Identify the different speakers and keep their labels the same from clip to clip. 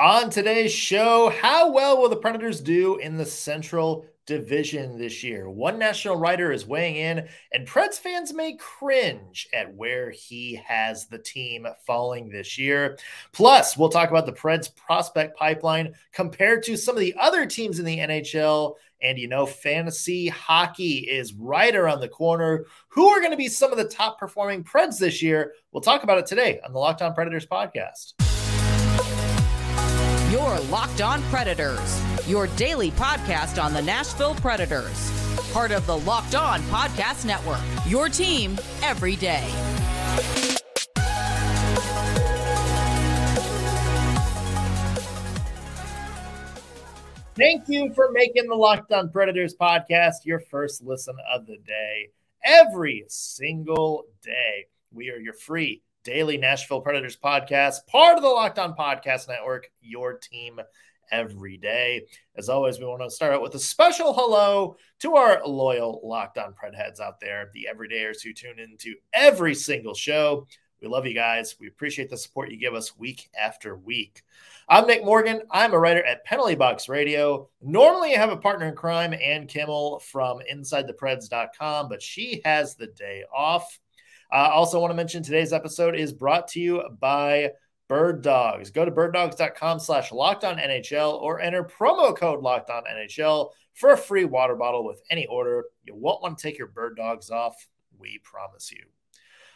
Speaker 1: On today's show, how well will the Predators do in the Central Division this year? One national writer is weighing in, and Preds fans may cringe at where he has the team falling this year. Plus, we'll talk about the Preds prospect pipeline compared to some of the other teams in the NHL. And you know, fantasy hockey is right around the corner. Who are going to be some of the top performing Preds this year? We'll talk about it today on the Locked On Predators podcast.
Speaker 2: Your Locked On Predators, your daily podcast on the Nashville Predators. Part of the Locked On Podcast Network, your team every day.
Speaker 1: Thank you for making the Locked On Predators podcast your first listen of the day. Every single day, we are your free daily Nashville Predators podcast, part of the Locked On Podcast Network, your team every day. As always, we want to start out with a special hello to our loyal Locked On Pred heads out there, the everydayers who tune into every single show. We love you guys. We appreciate the support you give us week after week. I'm Nick Morgan. I'm a writer at Penalty Box Radio. Normally, I have a partner in crime, Ann Kimmel from InsideThePreds.com, but she has the day off. I uh, also want to mention today's episode is brought to you by Bird Dogs. Go to birddogs.com slash locked on NHL or enter promo code locked on NHL for a free water bottle with any order. You won't want to take your bird dogs off. We promise you.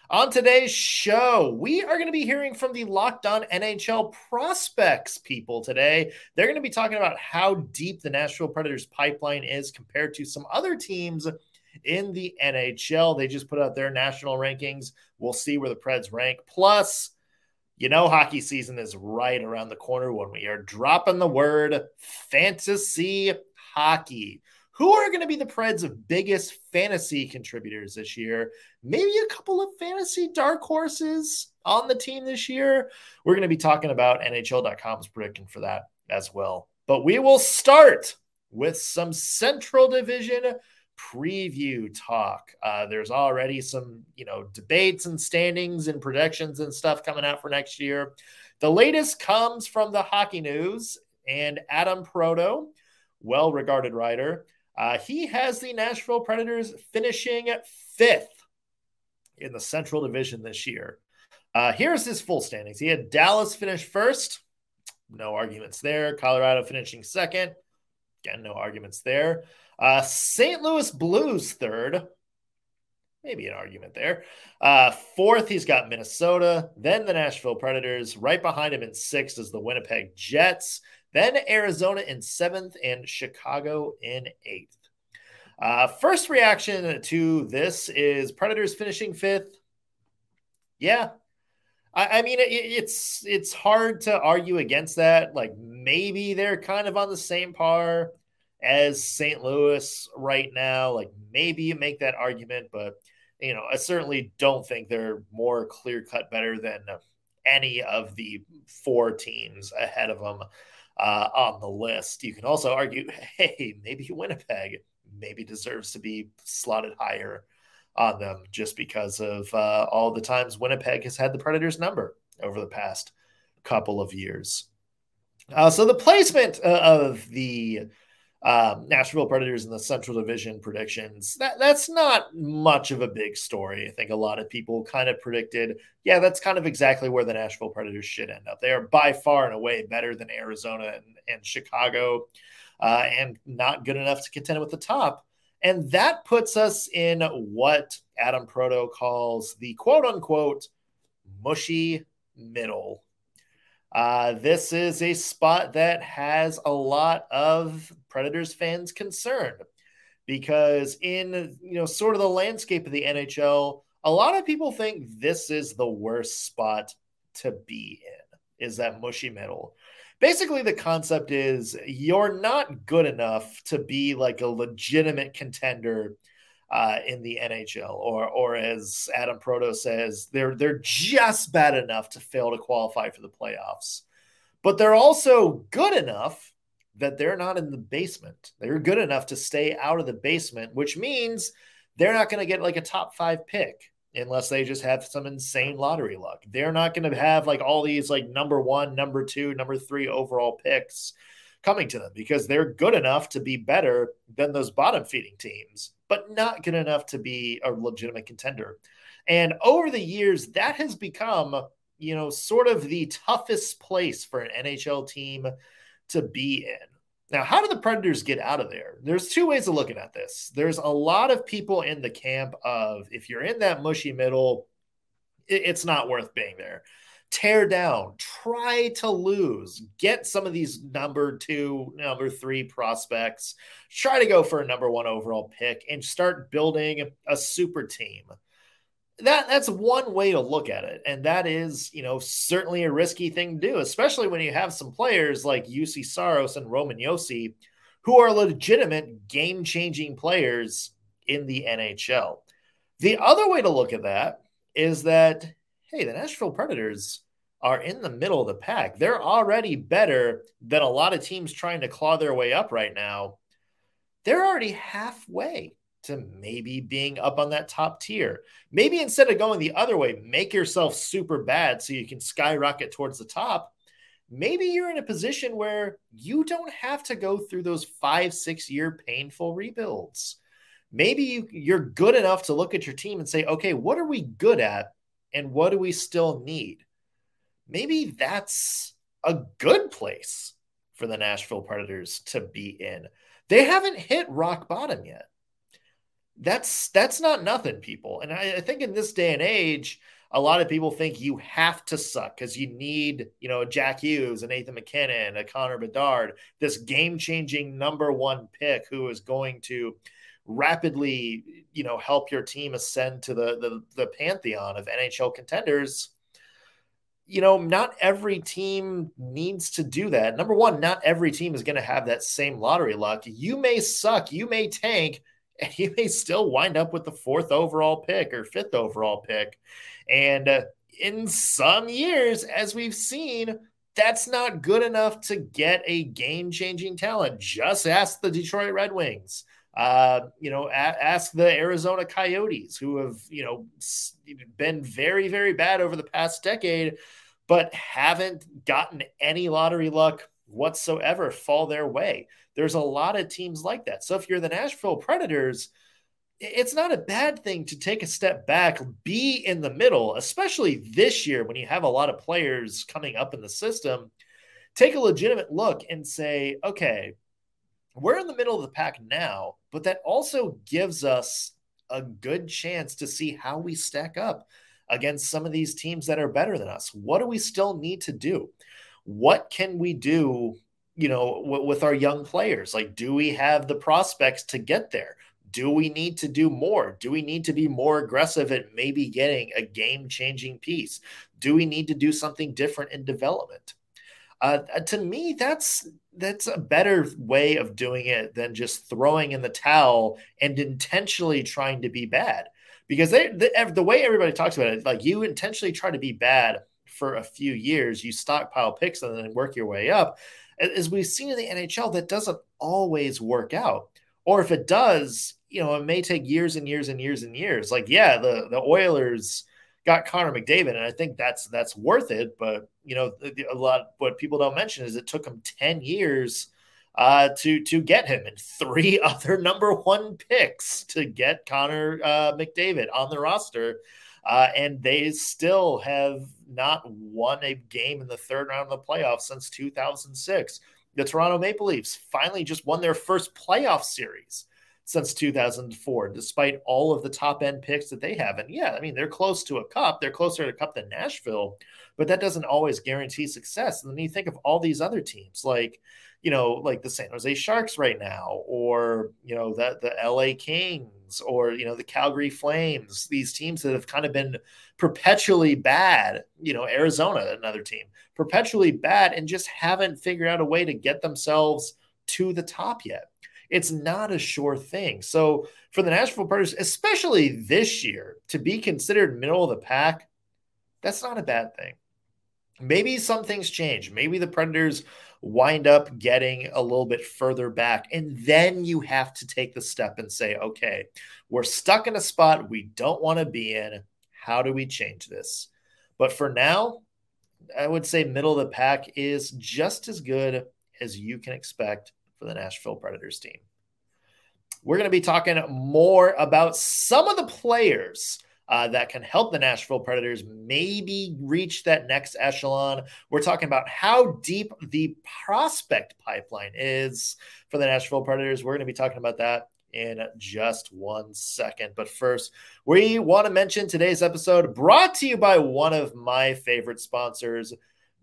Speaker 1: On today's show, we are going to be hearing from the Locked On NHL prospects people today. They're going to be talking about how deep the Nashville Predators pipeline is compared to some other teams in the NHL. They just put out their national rankings. We'll see where the Preds rank. Plus, you know, hockey season is right around the corner when we are dropping the word fantasy hockey. Who are going to be the Preds' biggest fantasy contributors this year? Maybe a couple of fantasy dark horses on the team this year. We're going to be talking about NHL.com's prediction for that as well. But we will start with some Central Division preview talk. Uh, there's already some, you know, debates and standings and projections and stuff coming out for next year. The latest comes from the Hockey News and Adam Proteau, well regarded writer. Uh, he has the Nashville Predators finishing fifth in the Central Division this year. Uh, here's his full standings. He had Dallas finish first. No arguments there. Colorado finishing second. Again, no arguments there. Uh, St. Louis Blues third. Maybe an argument there. Uh, fourth, he's got Minnesota, then the Nashville Predators. Right behind him in sixth is the Winnipeg Jets, then Arizona in seventh, and Chicago in eighth. Uh, first reaction to this is Predators finishing fifth. Yeah, I, I mean it, it's it's hard to argue against that. Like maybe they're kind of on the same par as St. Louis right now. Like maybe you make that argument, but you know, I certainly don't think they're more clear cut better than any of the four teams ahead of them uh, on the list. You can also argue, hey, maybe Winnipeg maybe deserves to be slotted higher on them just because of uh, all the times Winnipeg has had the Predators number over the past couple of years. Uh, so the placement uh, of the um, Nashville Predators in the Central Division predictions. That that's not much of a big story. I think a lot of people kind of predicted, yeah, that's kind of exactly where the Nashville Predators should end up. They are by far and away better than Arizona and, and Chicago, uh, and not good enough to contend with the top. And that puts us in what Adam Proteau calls the quote unquote mushy middle uh, this is a spot that has a lot of Predators fans concerned because in you know sort of the landscape of the NHL, a lot of people think this is the worst spot to be in. Is that mushy middle? Basically, the concept is you're not good enough to be like a legitimate contender uh, in the NHL, or or as Adam Proteau says, they're they're just bad enough to fail to qualify for the playoffs, but they're also good enough that they're not in the basement. They're good enough to stay out of the basement, which means they're not going to get like a top five pick unless they just have some insane lottery luck. They're not going to have like all these like number one, number two, number three overall picks coming to them because they're good enough to be better than those bottom feeding teams, but not good enough to be a legitimate contender. And over the years, that has become, you know, sort of the toughest place for an NHL team to be in. Now, how do the Predators get out of there? There's two ways of looking at this. There's a lot of people in the camp of if you're in that mushy middle, it's not worth being there. Tear down, try to lose, get some of these number two, number three prospects, try to go for a number one overall pick and start building a super team that that's one way to look at it and that is you know certainly a risky thing to do especially when you have some players like Juuse Saros and Roman Josi who are legitimate game-changing players in the NHL. The other way to look at that is that hey, the Nashville Predators are in the middle of the pack. They're already better than a lot of teams trying to claw their way up right now. They're already halfway to maybe being up on that top tier. Maybe instead of going the other way, make yourself super bad so you can skyrocket towards the top. Maybe you're in a position where you don't have to go through those five, six year painful rebuilds. Maybe you, you're good enough to look at your team and say, okay, what are we good at and what do we still need? Maybe that's a good place for the Nashville Predators to be in. They haven't hit rock bottom yet that's that's not nothing, people. And I, I think in this day and age, a lot of people think you have to suck because you need, you know, Jack Hughes and Nathan MacKinnon, a Connor Bedard, this game-changing number one pick who is going to rapidly, you know, help your team ascend to the the, the pantheon of NHL contenders. You know, not every team needs to do that. Number one, not every team is going to have that same lottery luck. You may suck, you may tank, and he may still wind up with the fourth overall pick or fifth overall pick. And uh, in some years, as we've seen, that's not good enough to get a game changing talent. Just ask the Detroit Red Wings. Uh, you know, a- ask the Arizona Coyotes, who have, you know, been very, very bad over the past decade, but haven't gotten any lottery luck whatsoever fall their way. There's a lot of teams like that. So if you're the Nashville Predators, it's not a bad thing to take a step back, be in the middle, especially this year when you have a lot of players coming up in the system. Take a legitimate look and say, okay, we're in the middle of the pack now, but that also gives us a good chance to see how we stack up against some of these teams that are better than us. What do we still need to do? What can we do you know, w- with our young players? Like, do we have the prospects to get there? Do we need to do more? Do we need to be more aggressive at maybe getting a game changing piece? Do we need to do something different in development? Uh, uh, to me, that's that's a better way of doing it than just throwing in the towel and intentionally trying to be bad. Because they, the, the way everybody talks about it, like you intentionally try to be bad for a few years, you stockpile picks and then work your way up as we've seen in the NHL, that doesn't always work out. Or if it does, you know, it may take years and years and years and years. Like, yeah, the the Oilers got Connor McDavid, and I think that's that's worth it. But you know, a lot what people don't mention is it took them ten years uh, to to get him, and three other number one picks to get Connor uh, McDavid on the roster. Uh, and they still have not won a game in the third round of the playoffs since 2006. The Toronto Maple Leafs finally just won their first playoff series since 2004, despite all of the top end picks that they have. And yeah, I mean, they're close to a cup. They're closer to a cup than Nashville, but that doesn't always guarantee success. And then you think of all these other teams like, you know, like the San Jose Sharks right now, or, you know, the, the LA Kings, or, you know, the Calgary Flames, these teams that have kind of been perpetually bad, you know, Arizona, another team, perpetually bad and just haven't figured out a way to get themselves to the top yet. It's not a sure thing. So for the Nashville Predators, especially this year, to be considered middle of the pack, that's not a bad thing. Maybe some things change. Maybe the Predators wind up getting a little bit further back. And then you have to take the step and say, okay, we're stuck in a spot we don't want to be in. How do we change this? But for now, I would say middle of the pack is just as good as you can expect for the Nashville Predators team. We're going to be talking more about some of the players uh, that can help the Nashville Predators maybe reach that next echelon. We're talking about how deep the prospect pipeline is for the Nashville Predators. We're going to be talking about that in just one second. But first, we want to mention today's episode brought to you by one of my favorite sponsors.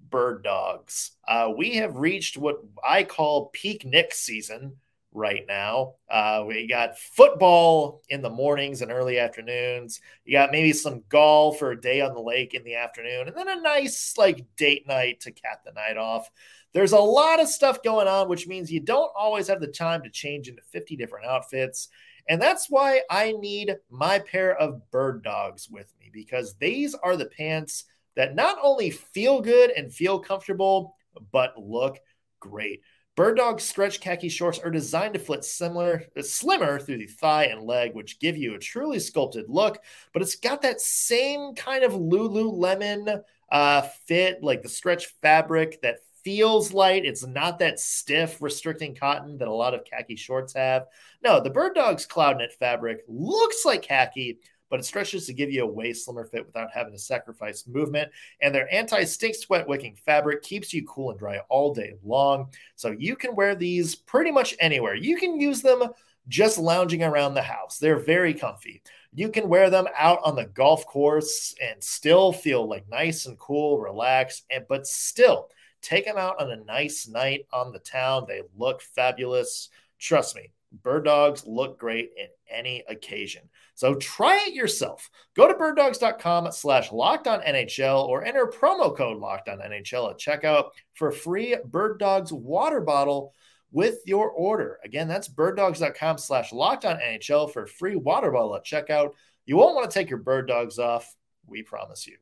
Speaker 1: Bird Dogs. Uh, we have reached what I call peak Nick season right now. Uh, we got football in the mornings and early afternoons. You got maybe some golf or a day on the lake in the afternoon, and then a nice like date night to cap the night off. There's a lot of stuff going on, which means you don't always have the time to change into 50 different outfits. And that's why I need my pair of bird dogs with me because these are the pants that not only feel good and feel comfortable, but look great. Bird Dog stretch khaki shorts are designed to fit similar, slimmer through the thigh and leg, which give you a truly sculpted look. But it's got that same kind of Lululemon uh, fit, like the stretch fabric that feels light. It's not that stiff, restricting cotton that a lot of khaki shorts have. No, the Bird Dog's cloud knit fabric looks like khaki, but it stretches to give you a way slimmer fit without having to sacrifice movement. And their anti stink sweat wicking fabric keeps you cool and dry all day long. So you can wear these pretty much anywhere. You can use them just lounging around the house. They're very comfy. You can wear them out on the golf course and still feel like nice and cool, relaxed, and but still take them out on a nice night on the town. They look fabulous. Trust me, bird dogs look great in any occasion. So try it yourself. Go to birddogs.com slash locked on NHL or enter promo code locked on NHL at checkout for free Bird Dogs water bottle with your order. Again, that's birddogs.com slash locked on NHL for free water bottle at checkout. You won't want to take your bird dogs off. We promise you.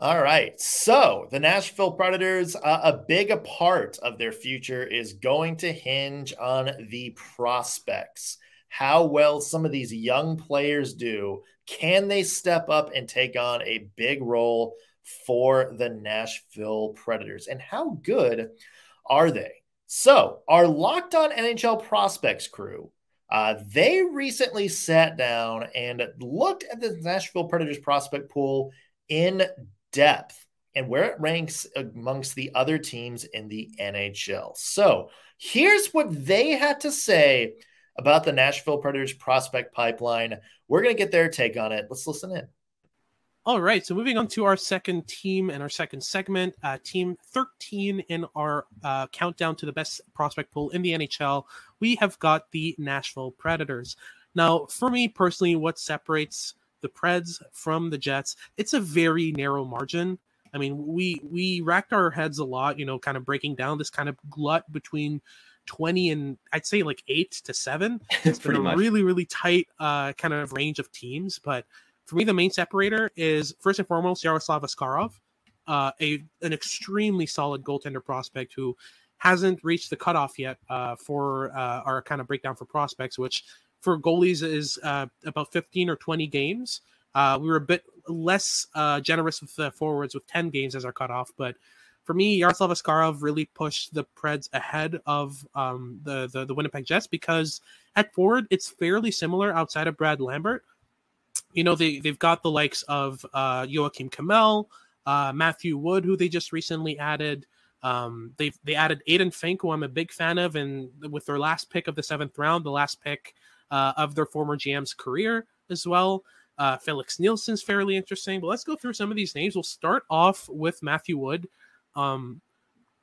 Speaker 1: All right. So the Nashville Predators, uh, a big part of their future is going to hinge on the prospects how well some of these young players do. Can they step up and take on a big role for the Nashville Predators? And how good are they? So, our Locked On NHL Prospects crew, uh, they recently sat down and looked at the Nashville Predators prospect pool in depth and where it ranks amongst the other teams in the NHL. So, here's what they had to say about the Nashville Predators prospect pipeline. We're going to get their take on it. Let's listen in.
Speaker 3: All right, so moving on to our second team and our second segment, uh, team 13 in our uh, countdown to the best prospect pool in the NHL, we have got the Nashville Predators. Now, for me personally, what separates the Preds from the Jets, it's a very narrow margin. I mean, we we racked our heads a lot, you know, kind of breaking down this kind of glut between 20 and I'd say like eight to seven. It's been a much. really, really tight uh, kind of range of teams. But for me, the main separator is first and foremost Yaroslav Askarov, uh, a an extremely solid goaltender prospect who hasn't reached the cutoff yet uh, for uh, our kind of breakdown for prospects, which for goalies is uh, about 15 or 20 games. Uh, we were a bit less uh, generous with the forwards with 10 games as our cutoff, but for me, Yaroslav Askarov really pushed the Preds ahead of um, the, the, the Winnipeg Jets because at forward it's fairly similar outside of Brad Lambert. You know they they've got the likes of uh, Joakim Kemell, uh, Matthew Wood, who they just recently added. Um, they they added Aiden Fink, who I'm a big fan of, and with their last pick of the seventh round, the last pick uh, of their former GM's career as well. Uh, Felix Nilsson's fairly interesting, but let's go through some of these names. We'll start off with Matthew Wood. Um,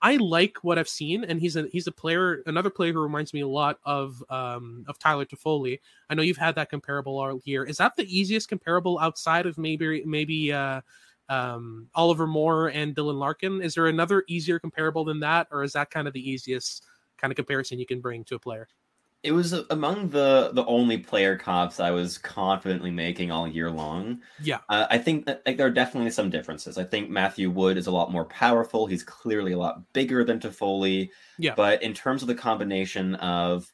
Speaker 3: I like what I've seen, and he's a he's a player, another player who reminds me a lot of um, of Tyler Toffoli. I know you've had that comparable all year. Is that the easiest comparable outside of maybe maybe uh, um, Oliver Moore and Dylan Larkin? Is there another easier comparable than that, or is that kind of the easiest kind of comparison you can bring to a player?
Speaker 4: It was among the the only player comps I was confidently making all year long.
Speaker 3: Yeah,
Speaker 4: uh, I think that like, there are definitely some differences. I think Matthew Wood is a lot more powerful. He's clearly a lot bigger than Toffoli.
Speaker 3: Yeah,
Speaker 4: but in terms of the combination of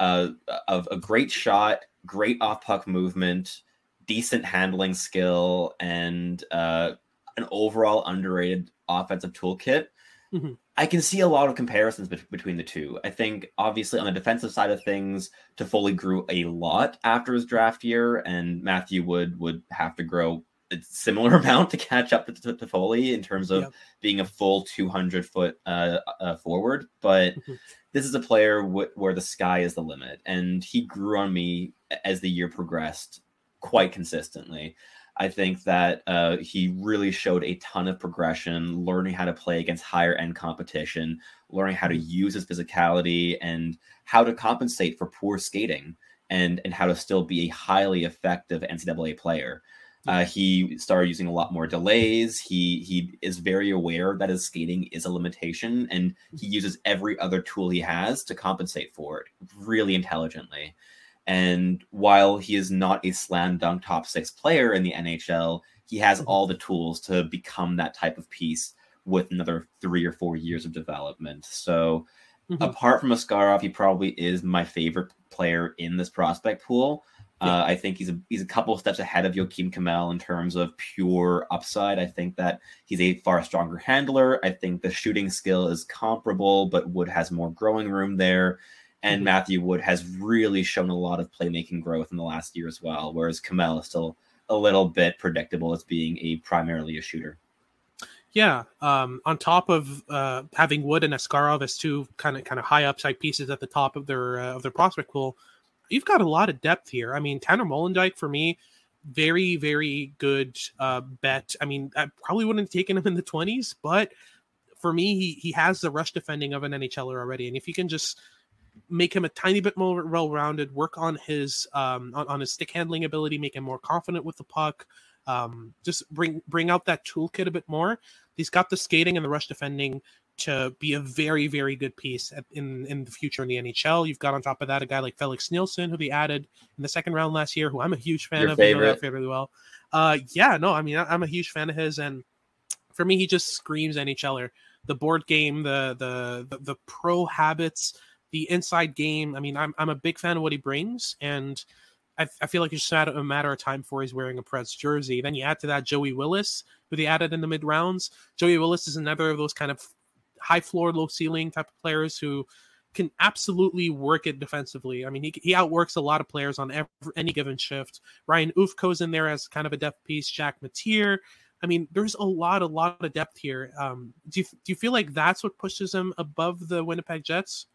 Speaker 4: uh, of a great shot, great off puck movement, decent handling skill and uh, an overall underrated offensive toolkit. Mm-hmm. I can see a lot of comparisons be- between the two. I think, obviously, on the defensive side of things, Toffoli grew a lot after his draft year, and Matthew Wood would have to grow a similar amount to catch up to, to, Toffoli in terms of yep. being a full 200 foot uh, uh, forward. But mm-hmm. this is a player w- where the sky is the limit, and he grew on me as the year progressed quite consistently. I think that uh, he really showed a ton of progression, learning how to play against higher end competition, learning how to use his physicality and how to compensate for poor skating and, and how to still be a highly effective NCAA player. Uh, he started using a lot more delays. He he is very aware that his skating is a limitation, and he uses every other tool he has to compensate for it really intelligently. And while he is not a slam dunk top six player in the NHL, he has mm-hmm. all the tools to become that type of piece with another three or four years of development. So, mm-hmm. apart from Askarov, he probably is my favorite player in this prospect pool. Yeah. Uh, I think he's a he's a couple of steps ahead of Joakim Kemell in terms of pure upside. I think that he's a far stronger handler. I think the shooting skill is comparable, but Wood has more growing room there. And mm-hmm. Matthew Wood has really shown a lot of playmaking growth in the last year as well, whereas Kemell is still a little bit predictable as being a primarily a shooter.
Speaker 3: Yeah, um, on top of uh, having Wood and Askarov as two kind of kind of high upside pieces at the top of their uh, of their prospect pool, you've got a lot of depth here. I mean, Tanner Molendyk for me, very very good uh, bet. I mean, I probably wouldn't have taken him in the twenties, but for me, he he has the rush defending of an NHLer already, and if you can just make him a tiny bit more well-rounded work on his um, on, on, his stick handling ability make him more confident with the puck um, just bring bring out that toolkit a bit more. He's got the skating and the rush defending to be a very very good piece at, in in the future in the NHL you've got on top of that a guy like Felix Nilsson who they added in the second round last year who I'm a huge fan
Speaker 4: Your
Speaker 3: of
Speaker 4: favorite.
Speaker 3: you know that well. Uh yeah no I mean I, I'm a huge fan of his and for me he just screams NHLer the board game the the the, the pro habits the inside game. I mean, I'm I'm a big fan of what he brings, and I, I feel like it's just a matter of time before he's wearing a Preds jersey. Then you add to that Joey Willis, who they added in the mid rounds. Joey Willis is another of those kind of high floor, low ceiling type of players who can absolutely work it defensively. I mean, he, he outworks a lot of players on every, any given shift. Ryan Ufko's in there as kind of a depth piece. Jack Matier. I mean, there's a lot, a lot of depth here. Um, do you do you feel like that's what pushes him above the Winnipeg Jets?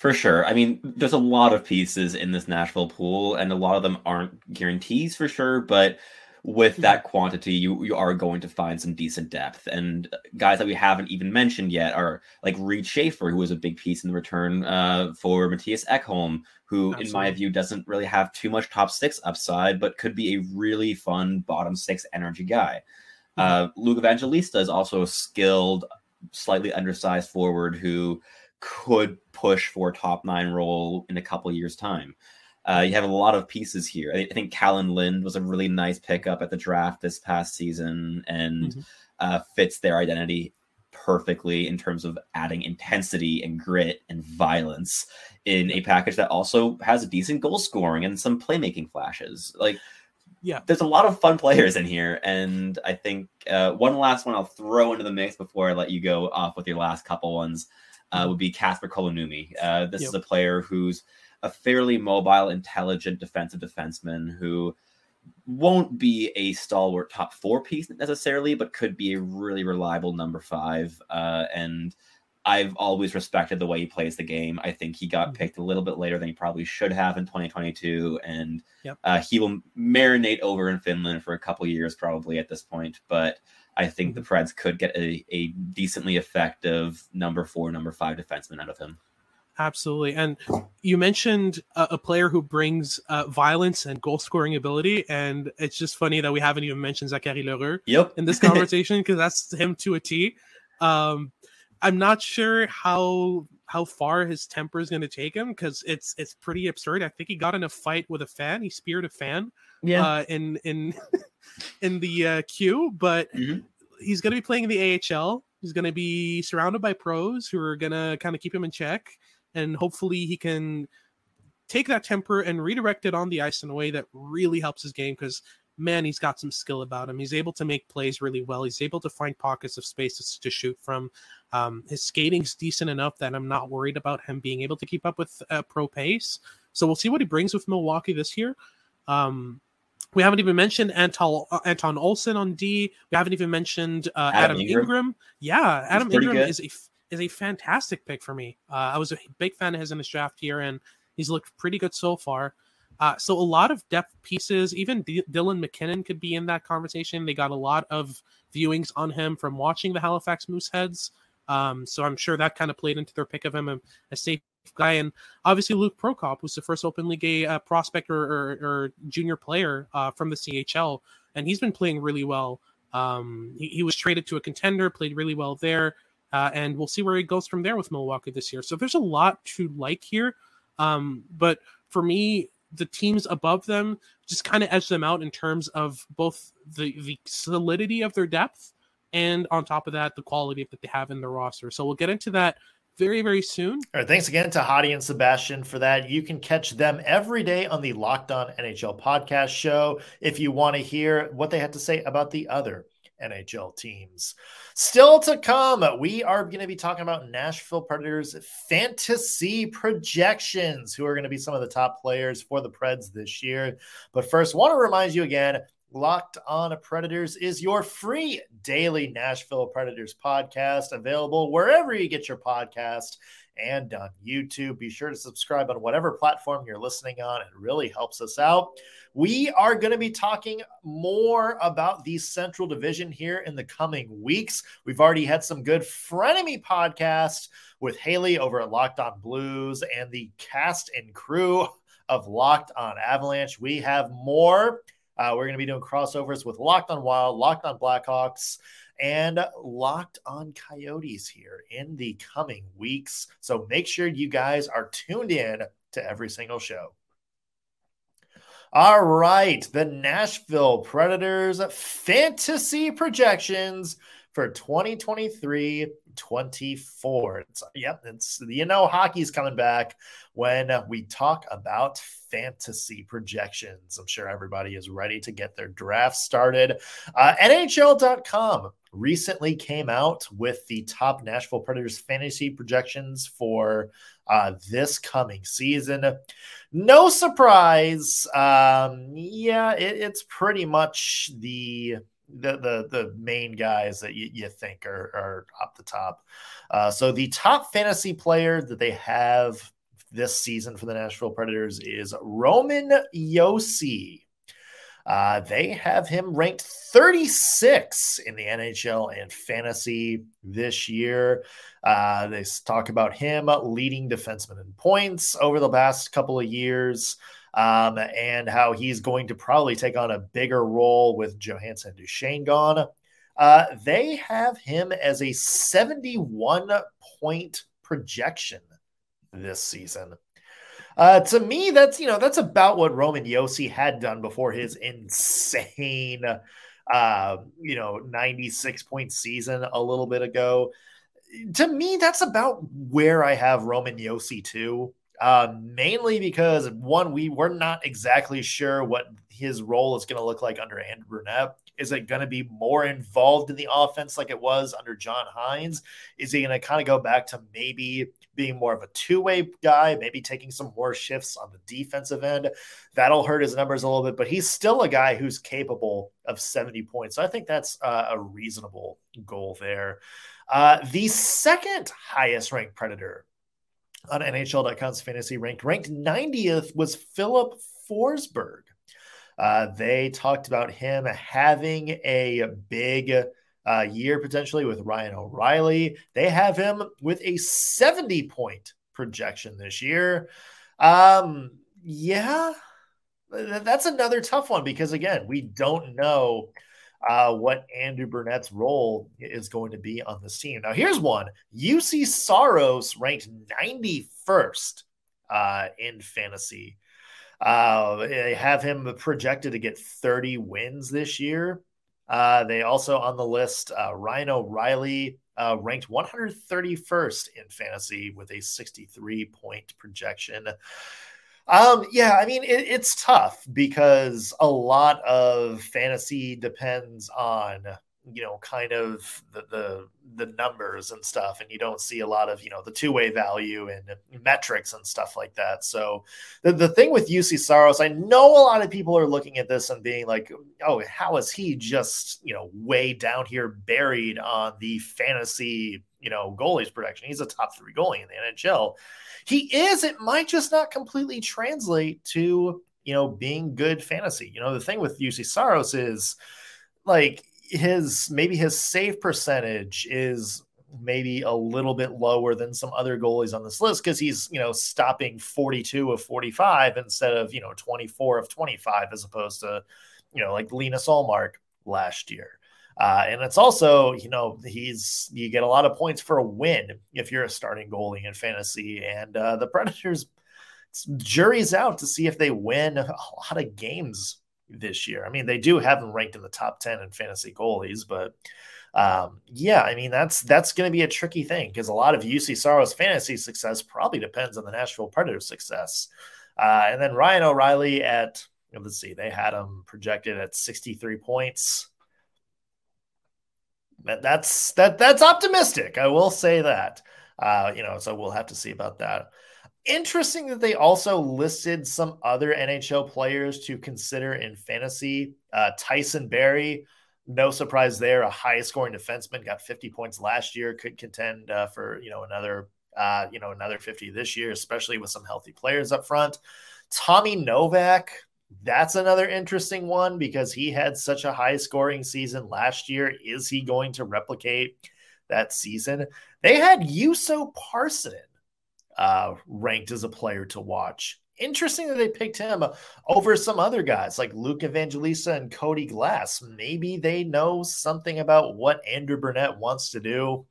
Speaker 4: For sure. I mean, there's a lot of pieces in this Nashville pool, and a lot of them aren't guarantees for sure. But with hmm. that quantity, you you are going to find some decent depth. And guys that we haven't even mentioned yet are like Reid Schaefer, who was a big piece in the return uh, for Mattias Ekholm, who, Absolutely. in my view, doesn't really have too much top six upside, but could be a really fun bottom six energy guy. Mm-hmm. Uh, Luke Evangelista is also a skilled, slightly undersized forward who could push for a top nine role in a couple years' time. Uh, you have a lot of pieces here. I, think Kalan Lind was a really nice pickup at the draft this past season and mm-hmm. uh, fits their identity perfectly in terms of adding intensity and grit and violence in a package that also has a decent goal scoring and some playmaking flashes. Like,
Speaker 3: yeah,
Speaker 4: there's a lot of fun players in here, and I think uh, one last one I'll throw into the mix before I let you go off with your last couple ones uh, would be Kasper Kulonummi. Uh, this yep. is a player who's a fairly mobile, intelligent defensive defenseman who won't be a stalwart top four piece necessarily, but could be a really reliable number five. Uh, and I've always respected the way he plays the game. I think he got mm-hmm. picked a little bit later than he probably should have in 2022, and yep. uh, he will marinate over in Finland for a couple years probably at this point. But I think the mm-hmm. Preds could get a, a decently effective number four, number five defenseman out of him.
Speaker 3: Absolutely. And you mentioned a, a player who brings uh, violence and goal scoring ability. And it's just funny that we haven't even mentioned Zachary L'Heureux
Speaker 4: yep.
Speaker 3: in this conversation because that's him to a T. Um, I'm not sure how how far his temper is going to take him because it's it's pretty absurd. I think he got in a fight with a fan. He speared a fan. Yeah. Uh, in in in the uh, Q, but mm-hmm. he's going to be playing in the AHL. He's going to be surrounded by pros who are going to kind of keep him in check, and hopefully he can take that temper and redirect it on the ice in a way that really helps his game because man, he's got some skill about him. He's able to make plays really well. He's able to find pockets of space to shoot from. Um, his skating's decent enough that I'm not worried about him being able to keep up with uh, pro pace. So we'll see what he brings with Milwaukee this year. Um, we haven't even mentioned Anton, uh, Anton Olsson on D. We haven't even mentioned uh, Adam, Adam Ingram. Ingram. Yeah, Adam Ingram is a is a fantastic pick for me. Uh, I was a big fan of his in this draft here, and he's looked pretty good so far. Uh, so a lot of depth pieces. Even D- Dylan MacKinnon could be in that conversation. They got a lot of viewings on him from watching the Halifax Mooseheads. Um, so I'm sure that kind of played into their pick of him, a, a safe guy. And obviously Luke Prokop, who's the first openly gay uh, prospect or, or, or, junior player uh, from the CHL, and he's been playing really well. Um, he, he, was traded to a contender, played really well there, uh, and we'll see where he goes from there with Milwaukee this year. So there's a lot to like here. Um, but for me, the teams above them just kind of edge them out in terms of both the the solidity of their depth and on top of that the quality that they have in their roster. So we'll get into that very very soon.
Speaker 1: All right, thanks again to Hadi and Sebastien for that. You can catch them every day on the Locked On NHL podcast show if you want to hear what they have to say about the other NHL teams. Still to come, we are going to be talking about Nashville Predators fantasy projections, who are going to be some of the top players for the Preds this year. But first, want to remind you again Locked On Predators is your free daily Nashville Predators podcast available wherever you get your podcast and on YouTube. Be sure to subscribe on whatever platform you're listening on. It really helps us out. We are going to be talking more about the Central Division here in the coming weeks. We've already had some good frenemy podcasts with Haley over at Locked On Blues and the cast and crew of Locked On Avalanche. We have more. Uh, we're going to be doing crossovers with Locked On Wild, Locked On Blackhawks, and Locked On Coyotes here in the coming weeks. So make sure you guys are tuned in to every single show. All right, the Nashville Predators fantasy projections for 2023 24. It's, yep, it's you know hockey's coming back when we talk about fantasy projections. I'm sure everybody is ready to get their draft started. Uh, NHL.com recently came out with the top Nashville Predators fantasy projections for uh, this coming season. No surprise. Um, yeah, it, it's pretty much the the the, the main guys that you, you think are, are up the top. Uh, so the top fantasy player that they have this season for the Nashville Predators is Roman Josi. Uh, they have him ranked 36 in the NHL and fantasy this year. Uh, they talk about him leading defenseman in points over the past couple of years. Um, and how he's going to probably take on a bigger role with Johansen Duchene gone. Uh, they have him as a 71 point projection this season. Uh, to me, that's you know that's about what Roman Josi had done before his insane, uh, you know, ninety six point season a little bit ago. To me, that's about where I have Roman Josi too. Uh, mainly because one, we we're not exactly sure what his role is going to look like under Andrew Brunette. Is it going to be more involved in the offense like it was under John Hynes? Is he going to kind of go back to maybe being more of a two way guy, maybe taking some more shifts on the defensive end. That'll hurt his numbers a little bit, but he's still a guy who's capable of 70 points. So I think that's uh, a reasonable goal there. Uh, the second highest ranked Predator on NHL.com's fantasy ranked, ranked 90th was Filip Forsberg. Uh, they talked about him having a big uh, year potentially with Ryan O'Reilly. They have him with a 70 point projection this year. Um, yeah, that's another tough one because, again, we don't know uh, what Andrew Brunette's role is going to be on this team. Now, here's one Juuse Saros ranked 91st uh, in fantasy. Uh, they have him projected to get 30 wins this year. Uh, they also on the list, uh, Ryan O'Reilly uh, ranked 131st in fantasy with a 63 point projection. Um, yeah, I mean it, it's tough because a lot of fantasy depends on you know kind of the, the the numbers and stuff and you don't see a lot of you know the two-way value and metrics and stuff like that. So the, the thing with Juuse Saros i know a lot of people are looking at this and being like oh how is he just you know way down here buried on the fantasy you know goalies production? He's a top three goalie in the nhl he is it might just not completely translate to you know being good fantasy. You know the thing with Juuse Saros is like his maybe his save percentage is maybe a little bit lower than some other goalies on this list because he's you know stopping 42 of 45 instead of you know 24 of 25 as opposed to you know like Linus Ullmark last year. Uh, and it's also, you know, he's you get a lot of points for a win if you're a starting goalie in fantasy. And uh, the Predators, jury's out to see if they win a lot of games this year. I mean, they do have him ranked in the top 10 in fantasy goalies, but um, yeah, I mean, that's that's going to be a tricky thing because a lot of Juuse Saros fantasy success probably depends on the Nashville Predators success. Uh, and then Ryan O'Reilly at, let's see, they had him projected at 63 points. That's that that's optimistic. I will say that. Uh, you know, so we'll have to see about that. Interesting that they also listed some other NHL players to consider in fantasy. Uh, Tyson Barrie, no surprise there, a high scoring defenseman, got 50 points last year, could contend uh, for you know another uh, you know another 50 this year, especially with some healthy players up front. Tommy Novak, that's another interesting one because he had such a high scoring season last year. Is he going to replicate that season? They had Juuso Parssinen uh, ranked as a player to watch. Interesting that they picked him over some other guys like Luke Evangelista and Cody Glass. Maybe they know something about what Andrew Brunette wants to do.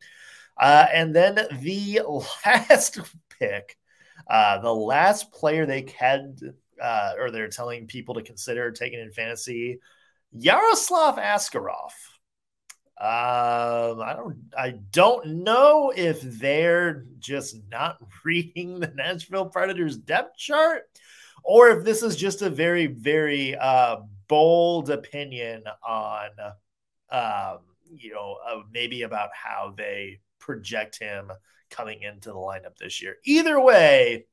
Speaker 1: Uh, and then the last pick, uh, the last player they had, uh, or they're telling people to consider taking in fantasy, Yaroslav Askarov. Um, I don't I don't know if they're just not reading the Nashville Predators depth chart or if this is just a very, very uh, bold opinion on um, you know, uh, maybe about how they project him coming into the lineup this year. Either way,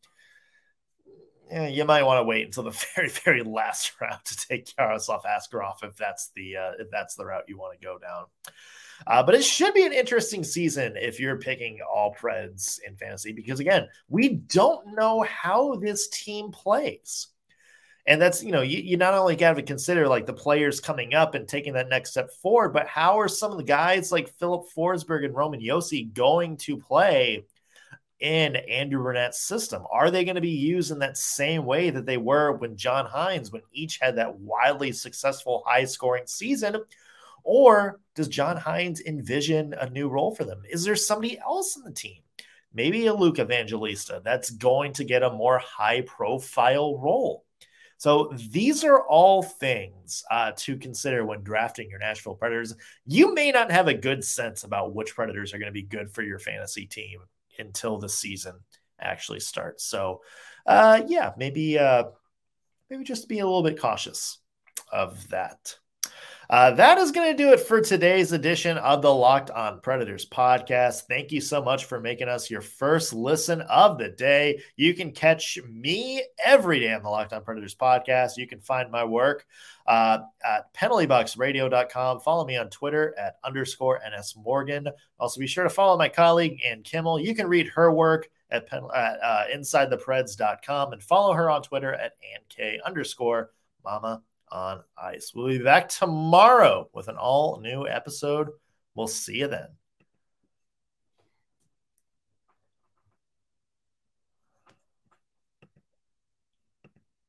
Speaker 1: yeah, you might want to wait until the very, very last round to take Yaroslav Askarov if that's the uh, if that's the route you want to go down. Uh, but it should be an interesting season if you're picking all Preds in fantasy because again, we don't know how this team plays. And that's, you know, you, you not only got to consider like the players coming up and taking that next step forward, but how are some of the guys like Filip Forsberg and Roman Josi going to play in Andrew Brunette's system? Are they going to be used in that same way that they were when John Hynes, when each had that wildly successful high scoring season? Or does John Hynes envision a new role for them? Is there somebody else in the team? Maybe a Luke Evangelista that's going to get a more high profile role. So these are all things uh, to consider when drafting your Nashville Predators. You may not have a good sense about which Predators are going to be good for your fantasy team until the season actually starts. So, uh, yeah, maybe uh, maybe just be a little bit cautious of that. Uh, that is going to do it for today's edition of the Locked On Predators podcast. Thank you so much for making us your first listen of the day. You can catch me every day on the Locked On Predators podcast. You can find my work uh, at penaltyboxradio.com. Follow me on Twitter at underscore NS Morgan. Also, be sure to follow my colleague, Ann Kimmel. You can read her work at, pen, at uh, insidethepreds.com and follow her on Twitter at AnnK underscore mama on ice. We'll be back tomorrow with an all new episode. We'll see you then.